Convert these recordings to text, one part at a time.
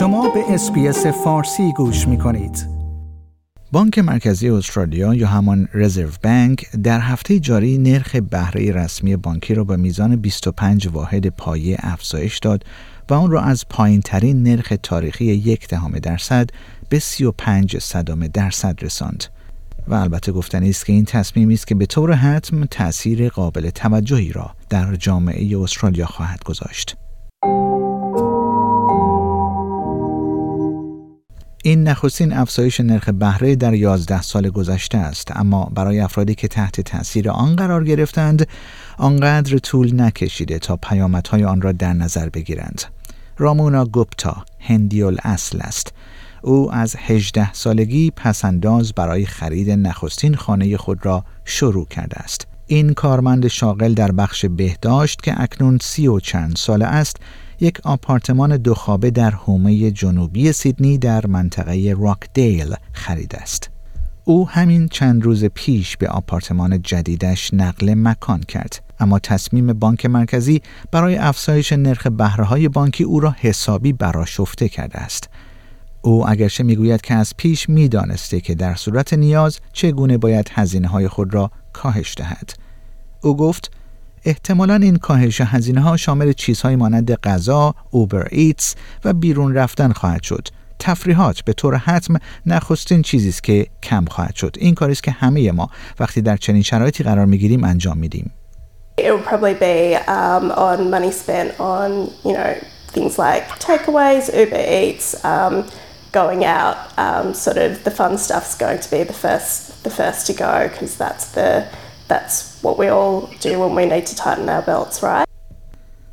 شما به اسپیس فارسی گوش می کنید. بانک مرکزی استرالیا یا همان رزرو بانک در هفته جاری نرخ بهره رسمی بانکی را به میزان 25 واحد پایه افزایش داد و آن را از پایین ترین نرخ تاریخی یک دهم درصد به 35 صدام درصد رساند. و البته گفتنی است که این تصمیمی است که به طور حتم تأثیر قابل توجهی را در جامعه استرالیا خواهد گذاشت. این نخستین افزایش نرخ بهره در 11 سال گذشته است اما برای افرادی که تحت تاثیر آن قرار گرفتند آنقدر طول نکشیده تا پیامدهای آن را در نظر بگیرند. رامونا گوپتا هندیول اصل است. او از 18 سالگی پسنداز برای خرید نخستین خانه خود را شروع کرده است. این کارمند شاغل در بخش بهداشت که اکنون سی و چند ساله است یک آپارتمان دو خوابه در حومه جنوبی سیدنی در منطقه راکدیل خرید است. او همین چند روز پیش به آپارتمان جدیدش نقل مکان کرد. اما تصمیم بانک مرکزی برای افزایش نرخ بهره بانکی او را حسابی براشفته کرده است. او اگرچه می‌گوید که از پیش می‌دانسته که در صورت نیاز چگونه باید هزینه های خود را کاهش دهد. او گفت احتمالا این کاهش هزینه ها شامل چیزهایی مانند غذا، اوبر ایتس و بیرون رفتن خواهد شد. تفریحات به طور حتم نخستین چیزی است که کم خواهد شد. این کاری است که همه ما وقتی در چنین شرایطی قرار می‌گیریم انجام میدیم. It probably be um, on money spent on, you know, things like takeaways, Uber Eats, um, going out. Um, sort of the fun stuff's going to be first, the first that's what we all do when we need to tighten our belts, right?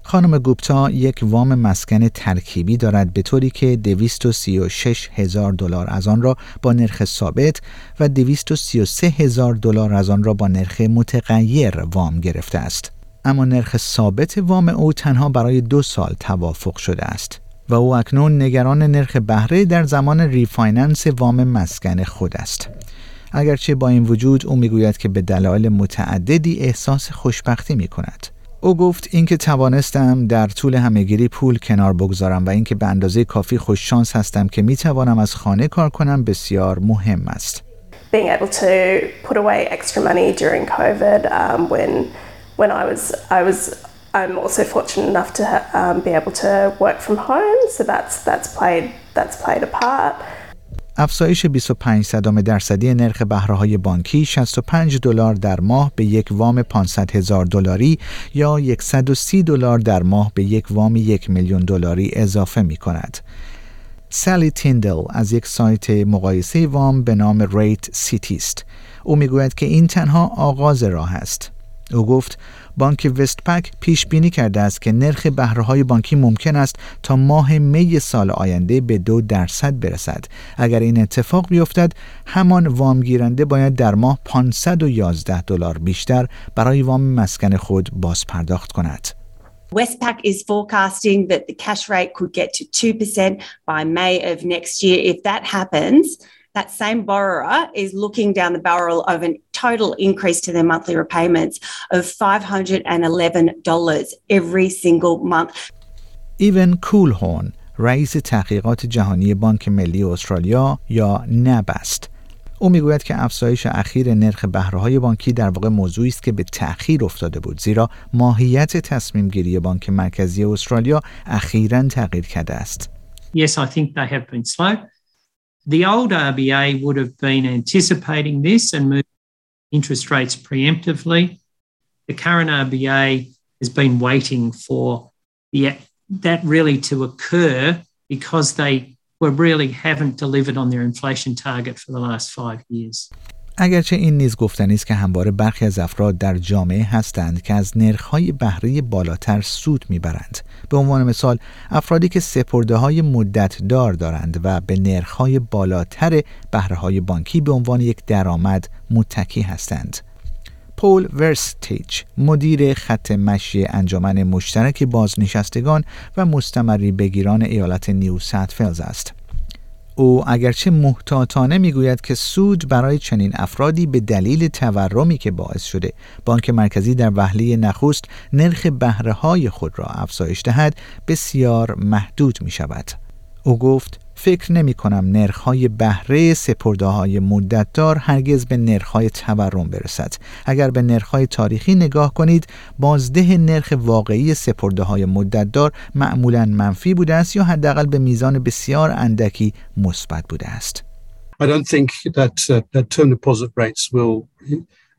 خانم گوپتا یک وام مسکن ترکیبی دارد به طوری که 236 هزار دلار از آن را با نرخ ثابت و 233 هزار دلار از آن را با نرخ متغیر وام گرفته است. اما نرخ ثابت وام او تنها برای دو سال توافق شده است و او اکنون نگران نرخ بهره در زمان refinance وام مسکن خود است. اگرچه با این وجود او می‌گوید که به دلایل متعددی احساس خوشبختی می کند. او گفت اینکه توانستم در طول همهگیری پول کنار بگذارم و اینکه به اندازه کافی خوش شانس هستم که می توانم از خانه کار کنم بسیار مهم است. Being able to put away extra money during COVID um, when when I was I was I'm also fortunate enough to um, be able to work from home so that's that's played that's played a part. افزایش 25 صدام درصدی نرخ بهره بانکی 65 دلار در ماه به یک وام 500 هزار دلاری یا 130 دلار در ماه به یک وام یک میلیون دلاری اضافه می کند. سالی تیندل از یک سایت مقایسه وام به نام ریت سیتی است. او می‌گوید که این تنها آغاز راه است. او گفت بانک وستپک پیش بینی کرده است که نرخ بهره های بانکی ممکن است تا ماه می سال آینده به دو درصد برسد. اگر این اتفاق بیفتد، همان وام گیرنده باید در ماه 511 دلار بیشتر برای وام مسکن خود باز پرداخت کند. Westpac is forecasting that the cash rate could get to 2% by May of next year. If that happens, that same borrower is looking down the barrel of a total increase to their monthly repayments of $511 every single month. ایون کولهورن رئیس تحقیقات جهانی بانک ملی استرالیا یا نب است. او می‌گوید که افزایش اخیر نرخ بهره بانکی در واقع موضوعی است که به تأخیر افتاده بود زیرا ماهیت تصمیم گیری بانک مرکزی استرالیا اخیرا تغییر کرده است. Yes, I think they have been slow. The old RBA would have been anticipating this and moved interest rates preemptively. The current RBA has been waiting for the, that really to occur because they were really haven't delivered on their inflation target for the last five years. اگرچه این نیز گفتنی است که همواره برخی از افراد در جامعه هستند که از نرخ‌های بهره بالاتر سود می‌برند. به عنوان مثال افرادی که سپرده های مدت دار دارند و به نرخ‌های بالاتر بهره بانکی به عنوان یک درآمد متکی هستند. پول ورستیچ مدیر خط مشی انجمن مشترک بازنشستگان و مستمری بگیران ایالت نیو فیلز است. او اگرچه محتاطانه می‌گوید که سود برای چنین افرادی به دلیل تورمی که باعث شده بانک مرکزی در وهله نخست نرخ بهره های خود را افزایش دهد بسیار محدود می شود. او گفت فکر نمی کنم نرخهای بهره سپرده های مدتدار هرگز به نرخهای تورم برسد. اگر به نرخهای تاریخی نگاه کنید، بازده نرخ واقعی سپرده های مدتدار معمولا منفی بوده است یا حداقل به میزان بسیار اندکی مثبت بوده است. I don't think that uh, that term deposit rates will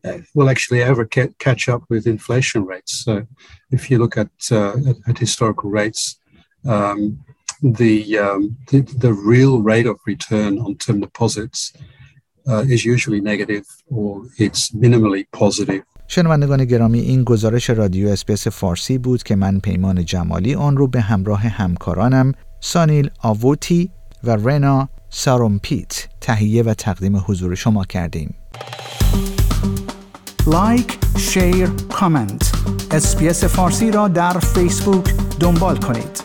uh, will actually ever catch up with inflation rates. So, if you look at uh, at, at historical rates, um, the, um, the, the real rate of return on term deposits uh, is usually negative or it's minimally positive. شنوندگان گرامی این گزارش رادیو SBS فارسی بود که من پیمان جمالی آن رو به همراه همکارانم سانیل آووتی و رنا سارومپیت تهیه و تقدیم حضور شما کردیم. like، share، comment SBS فارسی را در فیسبوک دنبال کنید.